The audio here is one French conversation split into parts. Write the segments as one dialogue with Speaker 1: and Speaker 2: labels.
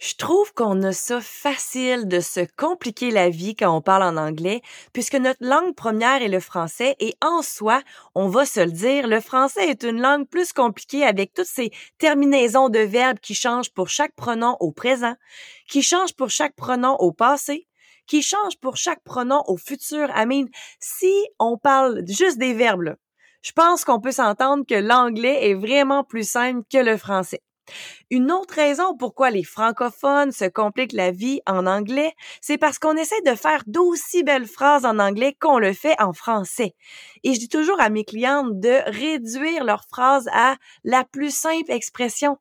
Speaker 1: Je trouve qu'on a ça facile de se compliquer la vie quand on parle en anglais, puisque notre langue première est le français et en soi, on va se le dire, le français est une langue plus compliquée avec toutes ces terminaisons de verbes qui changent pour chaque pronom au présent, qui changent pour chaque pronom au passé, qui changent pour chaque pronom au futur. I mean, si on parle juste des verbes, je pense qu'on peut s'entendre que l'anglais est vraiment plus simple que le français. Une autre raison pourquoi les francophones se compliquent la vie en anglais, c'est parce qu'on essaie de faire d'aussi belles phrases en anglais qu'on le fait en français. Et je dis toujours à mes clientes de réduire leurs phrases à la plus simple expression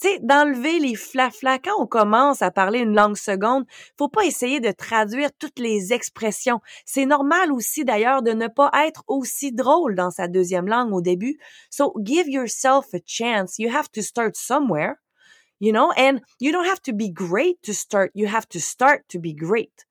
Speaker 1: tu sais, d'enlever les flaflas. Quand on commence à parler une langue seconde, faut pas essayer de traduire toutes les expressions. C'est normal aussi d'ailleurs de ne pas être aussi drôle dans sa deuxième langue au début. So give yourself a chance. You have to start somewhere. You know, and you don't have to be great to start. You have to start to be great.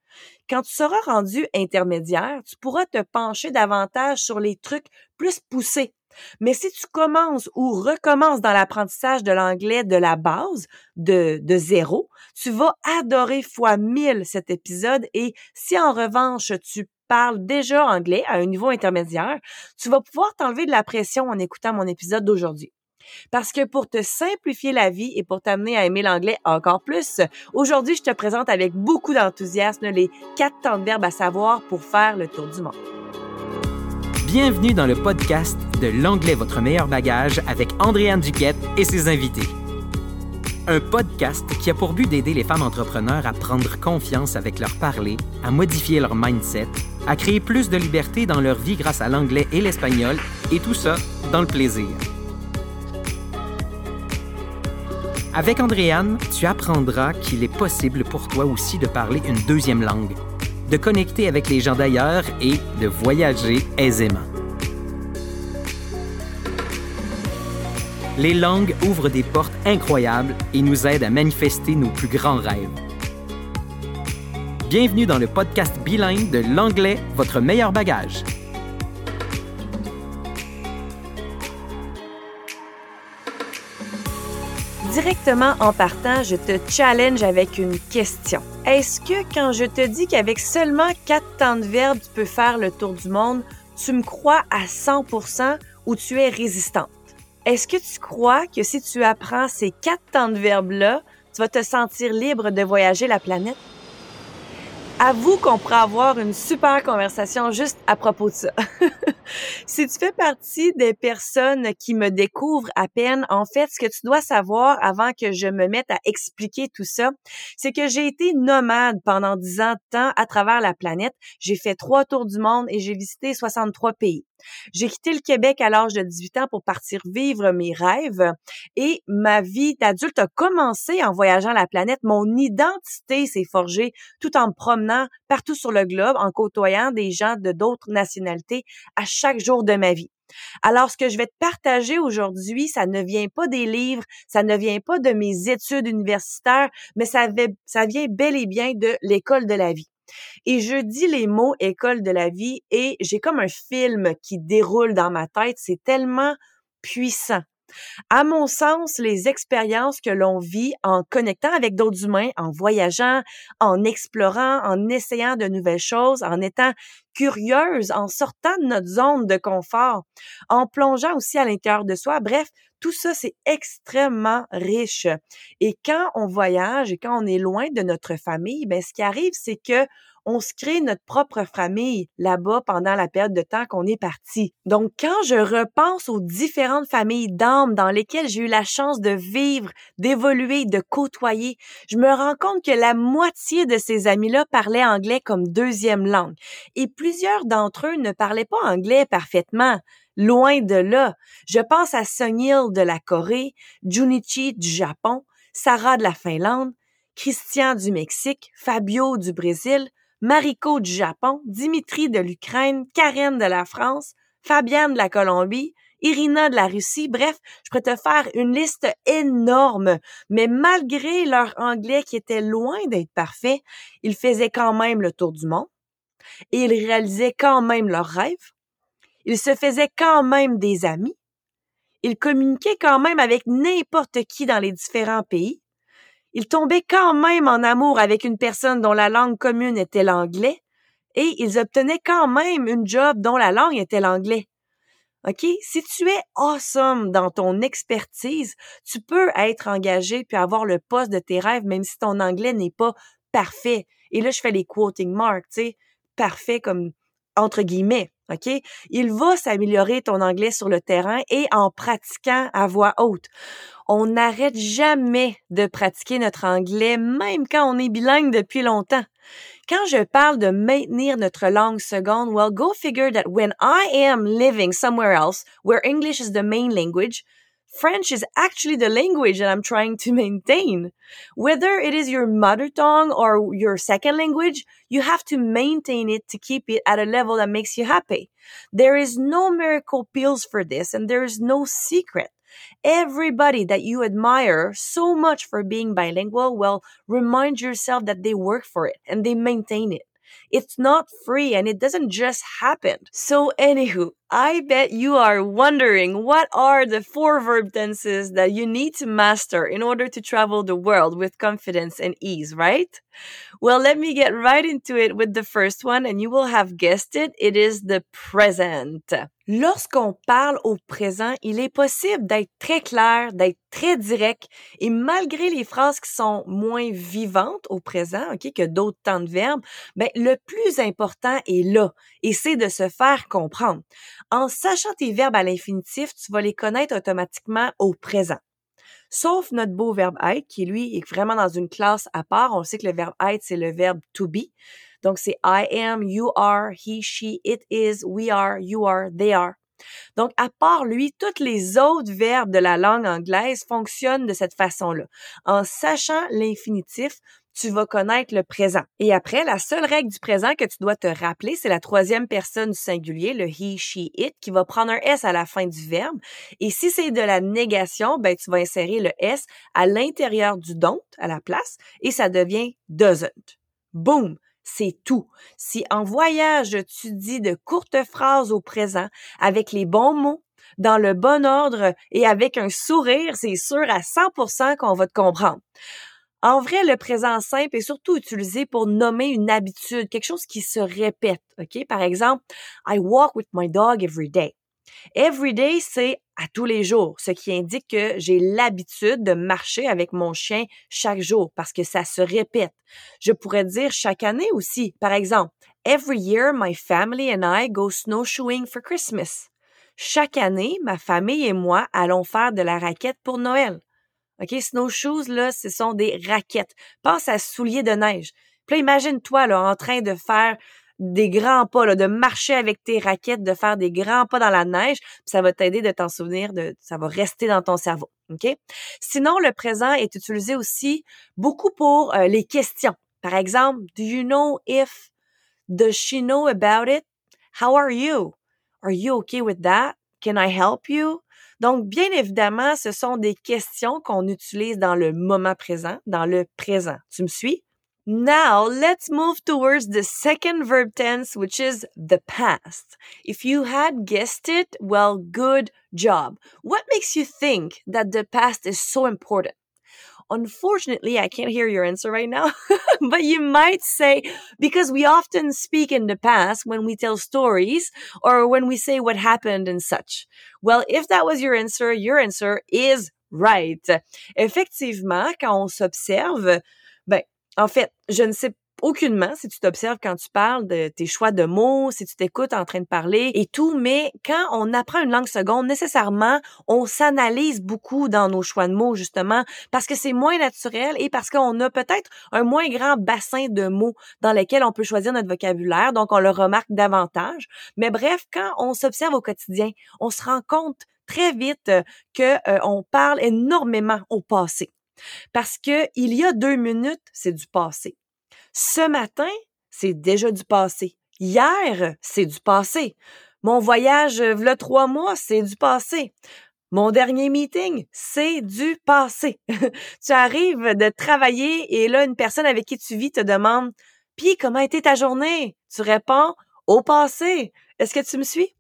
Speaker 1: Quand tu seras rendu intermédiaire, tu pourras te pencher davantage sur les trucs plus poussés mais si tu commences ou recommences dans l'apprentissage de l'anglais de la base, de, de zéro, tu vas adorer fois mille cet épisode et si en revanche tu parles déjà anglais à un niveau intermédiaire, tu vas pouvoir t'enlever de la pression en écoutant mon épisode d'aujourd'hui. Parce que pour te simplifier la vie et pour t'amener à aimer l'anglais encore plus, aujourd'hui, je te présente avec beaucoup d'enthousiasme les quatre temps de verbes à savoir pour faire le tour du monde.
Speaker 2: Bienvenue dans le podcast de L'anglais votre meilleur bagage avec Andréane Duquette et ses invités. Un podcast qui a pour but d'aider les femmes entrepreneurs à prendre confiance avec leur parler, à modifier leur mindset, à créer plus de liberté dans leur vie grâce à l'anglais et l'espagnol, et tout ça dans le plaisir. Avec Andréane, tu apprendras qu'il est possible pour toi aussi de parler une deuxième langue de connecter avec les gens d'ailleurs et de voyager aisément. Les langues ouvrent des portes incroyables et nous aident à manifester nos plus grands rêves. Bienvenue dans le podcast bilingue de l'anglais, votre meilleur bagage.
Speaker 1: Directement en partant, je te challenge avec une question. Est-ce que quand je te dis qu'avec seulement quatre temps de verbe, tu peux faire le tour du monde, tu me crois à 100% ou tu es résistante? Est-ce que tu crois que si tu apprends ces quatre temps de verbes-là, tu vas te sentir libre de voyager la planète? Avoue qu'on pourra avoir une super conversation juste à propos de ça. si tu fais partie des personnes qui me découvrent à peine, en fait, ce que tu dois savoir avant que je me mette à expliquer tout ça, c'est que j'ai été nomade pendant dix ans de temps à travers la planète. J'ai fait trois tours du monde et j'ai visité 63 pays. J'ai quitté le Québec à l'âge de 18 ans pour partir vivre mes rêves et ma vie d'adulte a commencé en voyageant la planète. Mon identité s'est forgée tout en me promenant partout sur le globe, en côtoyant des gens de d'autres nationalités à chaque jour de ma vie. Alors, ce que je vais te partager aujourd'hui, ça ne vient pas des livres, ça ne vient pas de mes études universitaires, mais ça, ça vient bel et bien de l'école de la vie. Et je dis les mots école de la vie et j'ai comme un film qui déroule dans ma tête. C'est tellement puissant. À mon sens, les expériences que l'on vit en connectant avec d'autres humains, en voyageant, en explorant, en essayant de nouvelles choses, en étant curieuse, en sortant de notre zone de confort, en plongeant aussi à l'intérieur de soi, bref, tout ça, c'est extrêmement riche. Et quand on voyage et quand on est loin de notre famille, ben, ce qui arrive, c'est que on se crée notre propre famille là-bas pendant la période de temps qu'on est parti. Donc, quand je repense aux différentes familles d'âmes dans lesquelles j'ai eu la chance de vivre, d'évoluer, de côtoyer, je me rends compte que la moitié de ces amis-là parlaient anglais comme deuxième langue. Et plusieurs d'entre eux ne parlaient pas anglais parfaitement. Loin de là. Je pense à Sunil de la Corée, Junichi du Japon, Sarah de la Finlande, Christian du Mexique, Fabio du Brésil, Mariko du Japon, Dimitri de l'Ukraine, Karen de la France, Fabienne de la Colombie, Irina de la Russie. Bref, je pourrais te faire une liste énorme. Mais malgré leur anglais qui était loin d'être parfait, ils faisaient quand même le tour du monde et ils réalisaient quand même leurs rêves. Ils se faisaient quand même des amis. Ils communiquaient quand même avec n'importe qui dans les différents pays. Ils tombaient quand même en amour avec une personne dont la langue commune était l'anglais et ils obtenaient quand même une job dont la langue était l'anglais. OK? Si tu es awesome dans ton expertise, tu peux être engagé puis avoir le poste de tes rêves même si ton anglais n'est pas parfait. Et là, je fais les quoting marks, tu sais, parfait comme entre guillemets. OK? Il va s'améliorer ton anglais sur le terrain et en pratiquant à voix haute. On n'arrête jamais de pratiquer notre anglais, même quand on est bilingue depuis longtemps. Quand je parle de maintenir notre langue seconde, well, go figure that when I am living somewhere else where English is the main language, French is actually the language that I'm trying to maintain. Whether it is your mother tongue or your second language, you have to maintain it to keep it at a level that makes you happy. There is no miracle pills for this and there is no secret. Everybody that you admire so much for being bilingual, well, remind yourself that they work for it and they maintain it. It's not free and it doesn't just happen. So anywho, I bet you are wondering what are the four verb tenses that you need to master in order to travel the world with confidence and ease, right? Well, let me get right into it with the first one and you will have guessed it. It is the present. Lorsqu'on parle au présent, il est possible d'être très clair, d'être très direct et malgré les phrases qui sont moins vivantes au présent, OK, que d'autres temps de verbes, ben, le plus important est là et c'est de se faire comprendre. En sachant tes verbes à l'infinitif, tu vas les connaître automatiquement au présent. Sauf notre beau verbe être, qui lui est vraiment dans une classe à part. On sait que le verbe être, c'est le verbe to be. Donc, c'est I am, you are, he, she, it is, we are, you are, they are. Donc, à part lui, tous les autres verbes de la langue anglaise fonctionnent de cette façon-là. En sachant l'infinitif, tu vas connaître le présent. Et après, la seule règle du présent que tu dois te rappeler, c'est la troisième personne du singulier, le he, she, it, qui va prendre un S à la fin du verbe. Et si c'est de la négation, ben, tu vas insérer le S à l'intérieur du don't, à la place, et ça devient doesn't. Boom! C'est tout. Si en voyage, tu dis de courtes phrases au présent avec les bons mots, dans le bon ordre et avec un sourire, c'est sûr à 100% qu'on va te comprendre. En vrai, le présent simple est surtout utilisé pour nommer une habitude, quelque chose qui se répète. OK? Par exemple, I walk with my dog every day. Every day, c'est à tous les jours, ce qui indique que j'ai l'habitude de marcher avec mon chien chaque jour parce que ça se répète. Je pourrais dire chaque année aussi. Par exemple, Every year, my family and I go snowshoeing for Christmas. Chaque année, ma famille et moi allons faire de la raquette pour Noël. OK, snowshoes, là, ce sont des raquettes. Pense à souliers de neige. Puis imagine-toi, là, en train de faire des grands pas, là, de marcher avec tes raquettes, de faire des grands pas dans la neige, puis ça va t'aider de t'en souvenir, de, ça va rester dans ton cerveau. OK? Sinon, le présent est utilisé aussi beaucoup pour euh, les questions. Par exemple, do you know if, does she know about it? How are you? Are you okay with that? Can I help you? Donc, bien évidemment, ce sont des questions qu'on utilise dans le moment présent, dans le présent. Tu me suis? Now, let's move towards the second verb tense, which is the past. If you had guessed it, well, good job. What makes you think that the past is so important? Unfortunately, I can't hear your answer right now, but you might say, because we often speak in the past when we tell stories or when we say what happened and such. Well, if that was your answer, your answer is right. Effectivement, quand on s'observe, en fait, je ne sais aucunement si tu t'observes quand tu parles de tes choix de mots, si tu t'écoutes en train de parler et tout, mais quand on apprend une langue seconde, nécessairement, on s'analyse beaucoup dans nos choix de mots, justement, parce que c'est moins naturel et parce qu'on a peut-être un moins grand bassin de mots dans lesquels on peut choisir notre vocabulaire, donc on le remarque davantage. Mais bref, quand on s'observe au quotidien, on se rend compte très vite que euh, on parle énormément au passé. Parce que il y a deux minutes, c'est du passé. Ce matin, c'est déjà du passé. Hier, c'est du passé. Mon voyage, le trois mois, c'est du passé. Mon dernier meeting, c'est du passé. tu arrives de travailler et là, une personne avec qui tu vis te demande, puis comment a été ta journée? Tu réponds, au passé. Est-ce que tu me suis?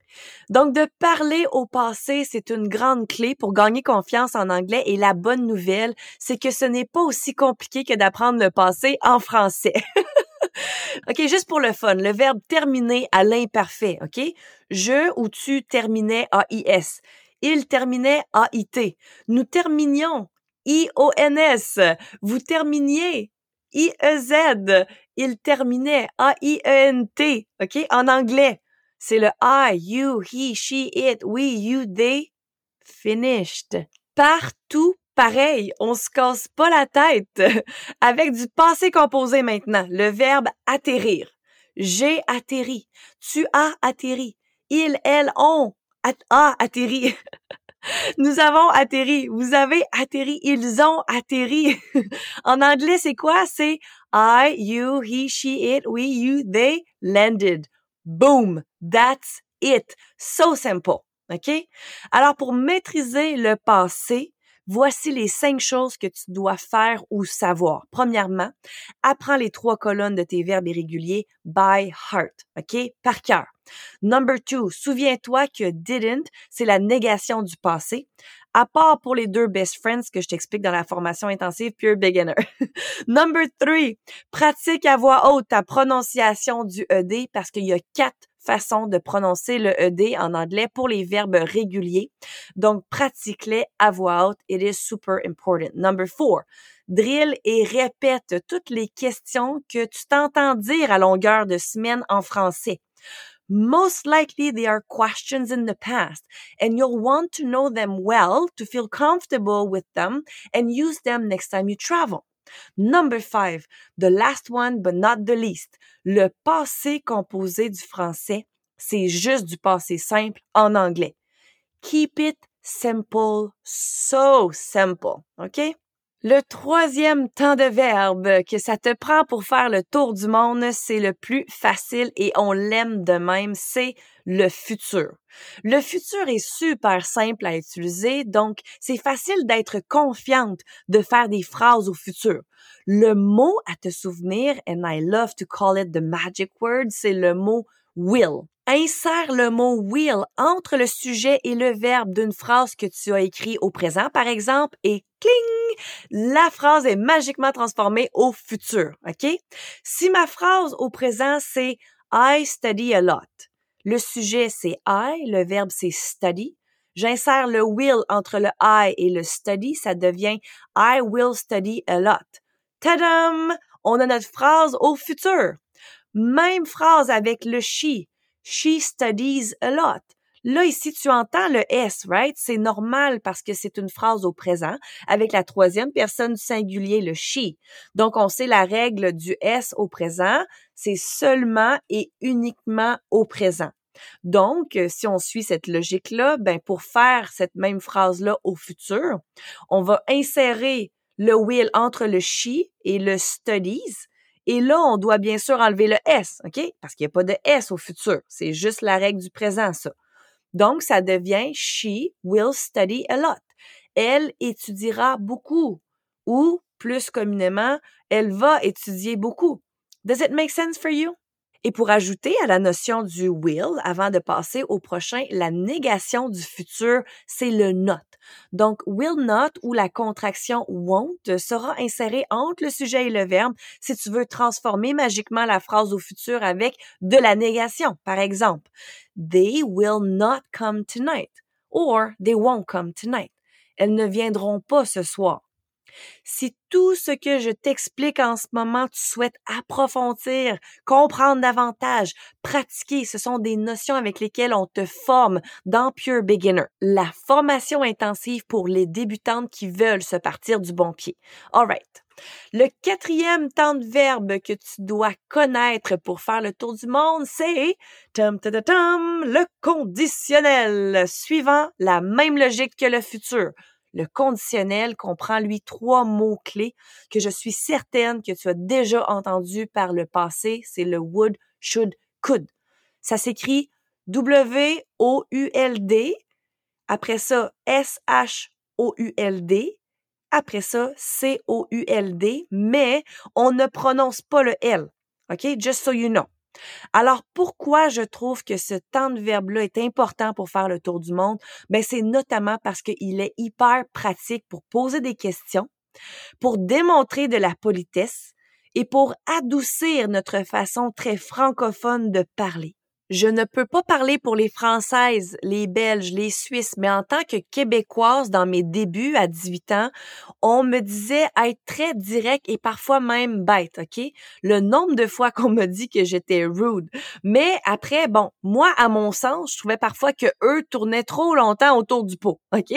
Speaker 1: Donc, de parler au passé, c'est une grande clé pour gagner confiance en anglais et la bonne nouvelle, c'est que ce n'est pas aussi compliqué que d'apprendre le passé en français. OK, juste pour le fun, le verbe terminer à l'imparfait, OK? Je ou tu terminais AIS. Il terminait AIT. Nous terminions IONS. Vous terminiez IEZ. Il terminait A-I-E-N-T. OK? En anglais. C'est le I, you, he, she, it, we, you, they. Finished. Partout pareil, on se casse pas la tête. Avec du passé composé maintenant, le verbe atterrir. J'ai atterri. Tu as atterri. Il, elle, on a atterri. Nous avons atterri. Vous avez atterri. Ils ont atterri. en anglais, c'est quoi? C'est I, you, he, she, it, we, you, they landed. Boom. That's it. So simple. OK? Alors, pour maîtriser le passé, voici les cinq choses que tu dois faire ou savoir. Premièrement, apprends les trois colonnes de tes verbes irréguliers by heart. OK? Par cœur. Number two, souviens-toi que didn't, c'est la négation du passé. À part pour les deux best friends que je t'explique dans la formation intensive Pure Beginner. Number three, pratique à voix haute ta prononciation du ED parce qu'il y a quatre façons de prononcer le ED en anglais pour les verbes réguliers. Donc, pratique-les à voix haute. It is super important. Number four, drill et répète toutes les questions que tu t'entends dire à longueur de semaine en français. Most likely they are questions in the past and you'll want to know them well to feel comfortable with them and use them next time you travel. Number five, the last one but not the least. Le passé composé du français, c'est juste du passé simple en anglais. Keep it simple, so simple, okay? Le troisième temps de verbe que ça te prend pour faire le tour du monde, c'est le plus facile et on l'aime de même, c'est le futur. Le futur est super simple à utiliser, donc c'est facile d'être confiante de faire des phrases au futur. Le mot à te souvenir, and I love to call it the magic word, c'est le mot will. Insère le mot will entre le sujet et le verbe d'une phrase que tu as écrit au présent, par exemple, et cling, la phrase est magiquement transformée au futur, OK? Si ma phrase au présent, c'est I study a lot. Le sujet, c'est I, le verbe, c'est study. J'insère le will entre le I et le study, ça devient I will study a lot. Tadam! On a notre phrase au futur. Même phrase avec le she. She studies a lot. Là, ici, tu entends le S, right? C'est normal parce que c'est une phrase au présent avec la troisième personne du singulier, le she. Donc, on sait la règle du S au présent, c'est seulement et uniquement au présent. Donc, si on suit cette logique-là, ben, pour faire cette même phrase-là au futur, on va insérer le will entre le she et le studies et là, on doit bien sûr enlever le S, OK? Parce qu'il n'y a pas de S au futur. C'est juste la règle du présent, ça. Donc, ça devient she will study a lot. Elle étudiera beaucoup. Ou, plus communément, elle va étudier beaucoup. Does it make sense for you? Et pour ajouter à la notion du will, avant de passer au prochain, la négation du futur, c'est le not. Donc, will not ou la contraction won't sera insérée entre le sujet et le verbe si tu veux transformer magiquement la phrase au futur avec de la négation. Par exemple, they will not come tonight or they won't come tonight. Elles ne viendront pas ce soir. Si tout ce que je t'explique en ce moment, tu souhaites approfondir, comprendre davantage, pratiquer, ce sont des notions avec lesquelles on te forme dans Pure Beginner, la formation intensive pour les débutantes qui veulent se partir du bon pied. Alright. Le quatrième temps de verbe que tu dois connaître pour faire le tour du monde, c'est le conditionnel, suivant la même logique que le futur. Le conditionnel comprend, lui, trois mots-clés que je suis certaine que tu as déjà entendu par le passé. C'est le would, should, could. Ça s'écrit W-O-U-L-D. Après ça, S-H-O-U-L-D. Après ça, C-O-U-L-D. Mais on ne prononce pas le L. OK? Just so you know. Alors pourquoi je trouve que ce temps de verbe-là est important pour faire le tour du monde? Ben, c'est notamment parce qu'il est hyper pratique pour poser des questions, pour démontrer de la politesse et pour adoucir notre façon très francophone de parler. Je ne peux pas parler pour les Françaises, les Belges, les Suisses, mais en tant que Québécoise, dans mes débuts à 18 ans, on me disait être très direct et parfois même bête, OK? Le nombre de fois qu'on me dit que j'étais rude. Mais après, bon, moi, à mon sens, je trouvais parfois que eux tournaient trop longtemps autour du pot, OK?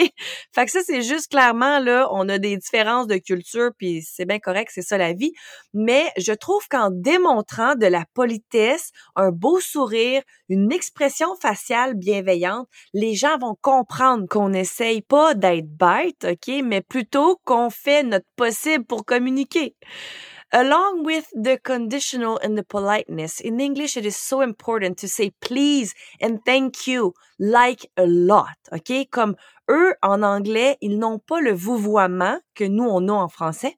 Speaker 1: Fait que ça, c'est juste clairement, là, on a des différences de culture, puis c'est bien correct, c'est ça la vie. Mais je trouve qu'en démontrant de la politesse, un beau sourire, une expression faciale bienveillante, les gens vont comprendre qu'on n'essaye pas d'être bête, OK, mais plutôt qu'on fait notre possible pour communiquer. Along with the conditional and the politeness, in English, it is so important to say please and thank you like a lot. OK? Comme eux, en anglais, ils n'ont pas le vouvoiement que nous, on a en français.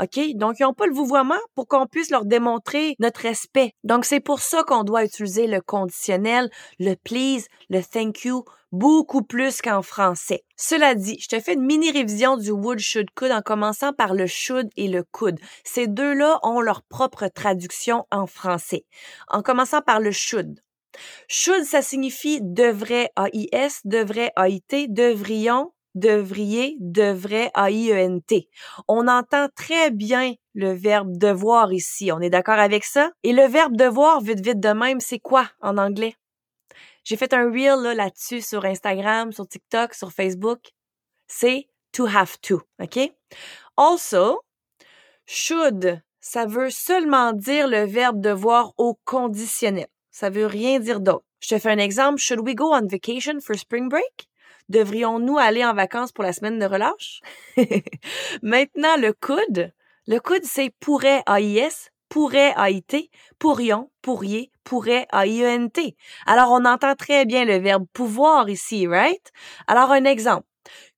Speaker 1: OK? Donc, ils n'ont pas le vouvoiement pour qu'on puisse leur démontrer notre respect. Donc, c'est pour ça qu'on doit utiliser le conditionnel, le please, le thank you, beaucoup plus qu'en français. Cela dit, je te fais une mini révision du would, should, could en commençant par le should et le could. Ces deux-là ont leur propre traduction en français. En commençant par le should. Should, ça signifie devrait, AIS, devrait, AIT, devrions, devriez, devrait, A-I-E-N-T. On entend très bien le verbe devoir ici. On est d'accord avec ça? Et le verbe devoir, vite, vite de même, c'est quoi en anglais? J'ai fait un reel là, là-dessus sur Instagram, sur TikTok, sur Facebook. C'est to have to, OK? Also, should, ça veut seulement dire le verbe devoir au conditionnel. Ça veut rien dire d'autre. Je te fais un exemple. Should we go on vacation for spring break? Devrions-nous aller en vacances pour la semaine de relâche? Maintenant, le could. Le could, c'est pourrait AIS, pourrait AIT, pourrions, pourriez, pourrait AIENT. Alors, on entend très bien le verbe pouvoir ici, right? Alors, un exemple.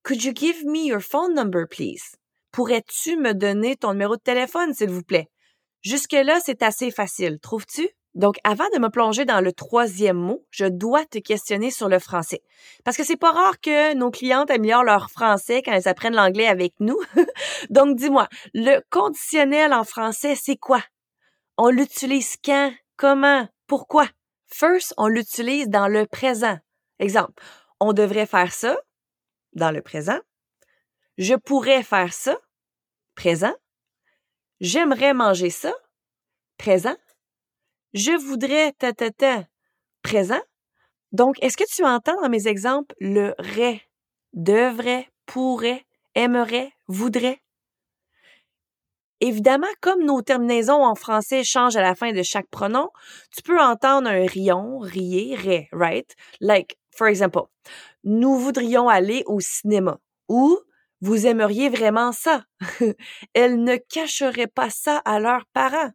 Speaker 1: Could you give me your phone number, please? Pourrais-tu me donner ton numéro de téléphone, s'il vous plaît? Jusque-là, c'est assez facile, trouves-tu? Donc, avant de me plonger dans le troisième mot, je dois te questionner sur le français. Parce que c'est pas rare que nos clientes améliorent leur français quand elles apprennent l'anglais avec nous. Donc, dis-moi, le conditionnel en français, c'est quoi? On l'utilise quand? Comment? Pourquoi? First, on l'utilise dans le présent. Exemple, on devrait faire ça dans le présent. Je pourrais faire ça, présent. J'aimerais manger ça, présent je voudrais ta ta ta présent. Donc, est-ce que tu entends dans mes exemples le rait, devrait, pourrait, aimerait, voudrait? Évidemment, comme nos terminaisons en français changent à la fin de chaque pronom, tu peux entendre un rion, rier, rait, right? Like, for example, nous voudrions aller au cinéma ou vous aimeriez vraiment ça? Elles ne cacheraient pas ça à leurs parents.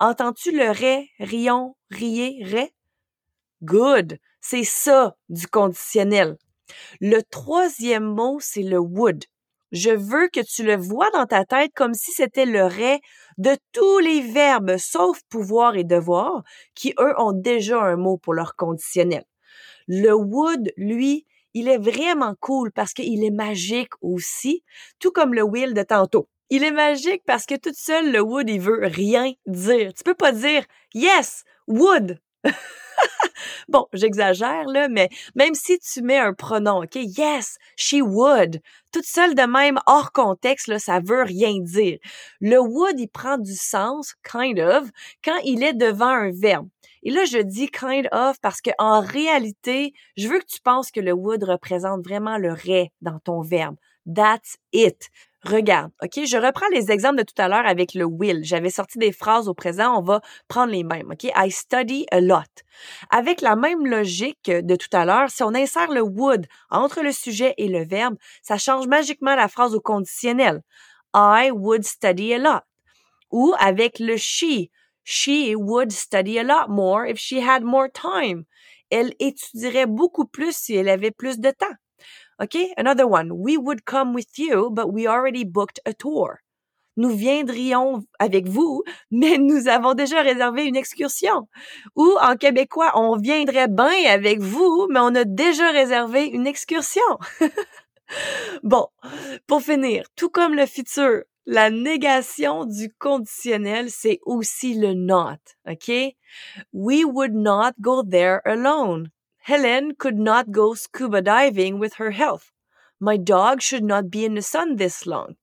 Speaker 1: Entends-tu le ray, rion, rier, ray? Good. C'est ça du conditionnel. Le troisième mot, c'est le would. Je veux que tu le vois dans ta tête comme si c'était le ray de tous les verbes sauf pouvoir et devoir qui, eux, ont déjà un mot pour leur conditionnel. Le would, lui, il est vraiment cool parce qu'il est magique aussi, tout comme le will de tantôt. Il est magique parce que tout seul, le would, il veut rien dire. Tu peux pas dire yes, would. bon, j'exagère là, mais même si tu mets un pronom, OK, yes, she would, toute seule de même hors contexte là, ça veut rien dire. Le would, il prend du sens kind of quand il est devant un verbe. Et là, je dis kind of parce que en réalité, je veux que tu penses que le would représente vraiment le ray dans ton verbe. That's it. Regarde, OK? Je reprends les exemples de tout à l'heure avec le will. J'avais sorti des phrases au présent, on va prendre les mêmes, OK? I study a lot. Avec la même logique de tout à l'heure, si on insère le would entre le sujet et le verbe, ça change magiquement la phrase au conditionnel. I would study a lot. Ou avec le she, She would study a lot more if she had more time. Elle étudierait beaucoup plus si elle avait plus de temps. Okay, another one. We would come with you, but we already booked a tour. nous viendrions avec vous, mais nous avons déjà réservé une excursion. Ou en québécois, on viendrait bien avec vous, mais on a déjà réservé une excursion. bon, pour finir, tout comme le futur, la négation du conditionnel, c'est aussi le not, OK? We would not go there alone. Helen could not go scuba diving with her health. My dog should not be in the sun this long.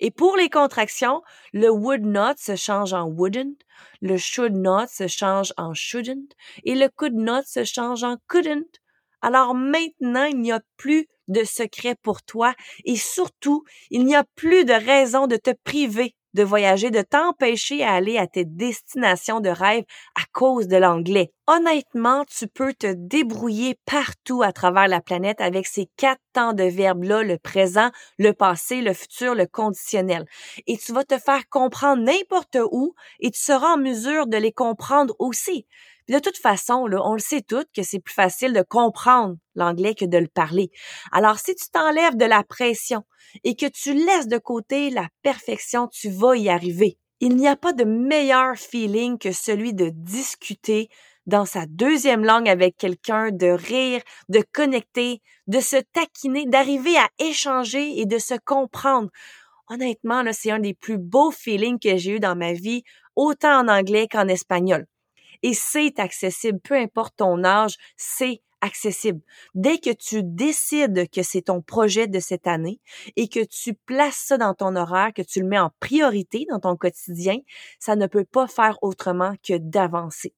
Speaker 1: Et pour les contractions, le would not se change en wouldn't, le should not se change en shouldn't et le could not se change en couldn't. Alors maintenant, il n'y a plus de secret pour toi et surtout, il n'y a plus de raison de te priver de voyager, de t'empêcher à aller à tes destinations de rêve à cause de l'anglais. Honnêtement, tu peux te débrouiller partout à travers la planète avec ces quatre temps de verbes-là, le présent, le passé, le futur, le conditionnel. Et tu vas te faire comprendre n'importe où et tu seras en mesure de les comprendre aussi de toute façon, là, on le sait toutes que c'est plus facile de comprendre l'anglais que de le parler. Alors, si tu t'enlèves de la pression et que tu laisses de côté la perfection, tu vas y arriver. Il n'y a pas de meilleur feeling que celui de discuter dans sa deuxième langue avec quelqu'un, de rire, de connecter, de se taquiner, d'arriver à échanger et de se comprendre. Honnêtement, c'est un des plus beaux feelings que j'ai eu dans ma vie, autant en anglais qu'en espagnol et c'est accessible, peu importe ton âge, c'est accessible. Dès que tu décides que c'est ton projet de cette année et que tu places ça dans ton horaire, que tu le mets en priorité dans ton quotidien, ça ne peut pas faire autrement que d'avancer.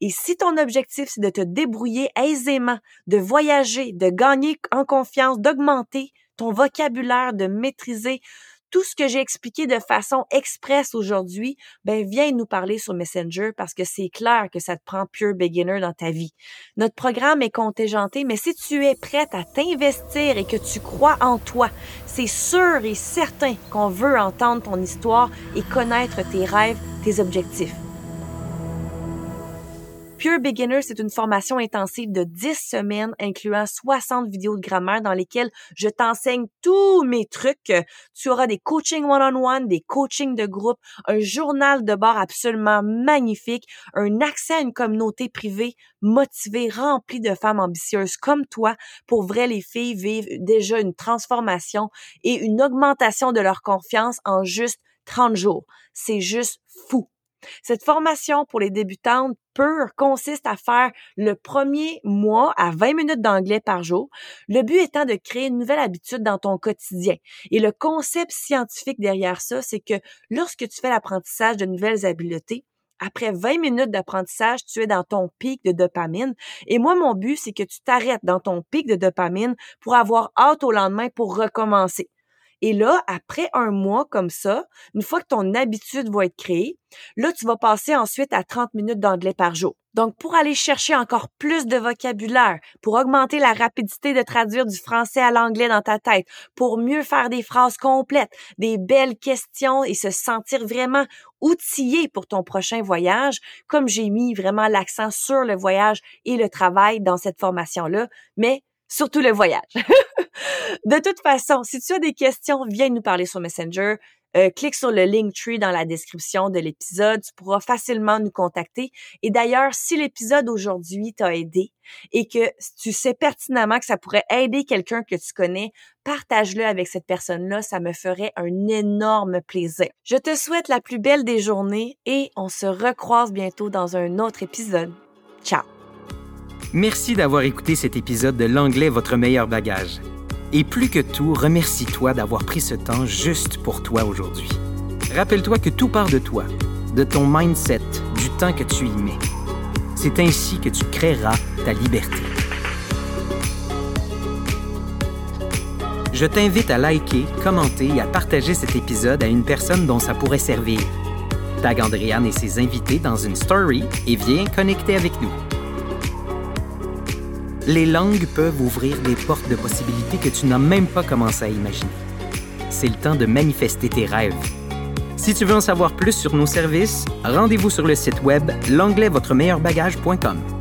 Speaker 1: Et si ton objectif, c'est de te débrouiller aisément, de voyager, de gagner en confiance, d'augmenter ton vocabulaire, de maîtriser tout ce que j'ai expliqué de façon express aujourd'hui, ben viens nous parler sur Messenger parce que c'est clair que ça te prend pure beginner dans ta vie. Notre programme est contingenté, mais si tu es prête à t'investir et que tu crois en toi, c'est sûr et certain qu'on veut entendre ton histoire et connaître tes rêves, tes objectifs. Pure Beginner, c'est une formation intensive de 10 semaines incluant 60 vidéos de grammaire dans lesquelles je t'enseigne tous mes trucs. Tu auras des coachings one-on-one, des coachings de groupe, un journal de bord absolument magnifique, un accès à une communauté privée motivée, remplie de femmes ambitieuses comme toi. Pour vrai, les filles vivent déjà une transformation et une augmentation de leur confiance en juste 30 jours. C'est juste fou. Cette formation pour les débutantes pure consiste à faire le premier mois à 20 minutes d'anglais par jour, le but étant de créer une nouvelle habitude dans ton quotidien. Et le concept scientifique derrière ça, c'est que lorsque tu fais l'apprentissage de nouvelles habiletés, après 20 minutes d'apprentissage, tu es dans ton pic de dopamine. Et moi, mon but, c'est que tu t'arrêtes dans ton pic de dopamine pour avoir hâte au lendemain pour recommencer. Et là, après un mois comme ça, une fois que ton habitude va être créée, là, tu vas passer ensuite à 30 minutes d'anglais par jour. Donc, pour aller chercher encore plus de vocabulaire, pour augmenter la rapidité de traduire du français à l'anglais dans ta tête, pour mieux faire des phrases complètes, des belles questions et se sentir vraiment outillé pour ton prochain voyage, comme j'ai mis vraiment l'accent sur le voyage et le travail dans cette formation-là, mais surtout le voyage. de toute façon, si tu as des questions, viens nous parler sur Messenger. Euh, clique sur le link tree dans la description de l'épisode. Tu pourras facilement nous contacter. Et d'ailleurs, si l'épisode aujourd'hui t'a aidé et que tu sais pertinemment que ça pourrait aider quelqu'un que tu connais, partage-le avec cette personne-là. Ça me ferait un énorme plaisir. Je te souhaite la plus belle des journées et on se recroise bientôt dans un autre épisode. Ciao!
Speaker 2: Merci d'avoir écouté cet épisode de L'anglais, votre meilleur bagage. Et plus que tout, remercie-toi d'avoir pris ce temps juste pour toi aujourd'hui. Rappelle-toi que tout part de toi, de ton mindset, du temps que tu y mets. C'est ainsi que tu créeras ta liberté. Je t'invite à liker, commenter et à partager cet épisode à une personne dont ça pourrait servir. Tag Andréane et ses invités dans une story et viens connecter avec nous. Les langues peuvent ouvrir des portes de possibilités que tu n'as même pas commencé à imaginer. C'est le temps de manifester tes rêves. Si tu veux en savoir plus sur nos services, rendez-vous sur le site web l'anglais votre meilleur bagage.com.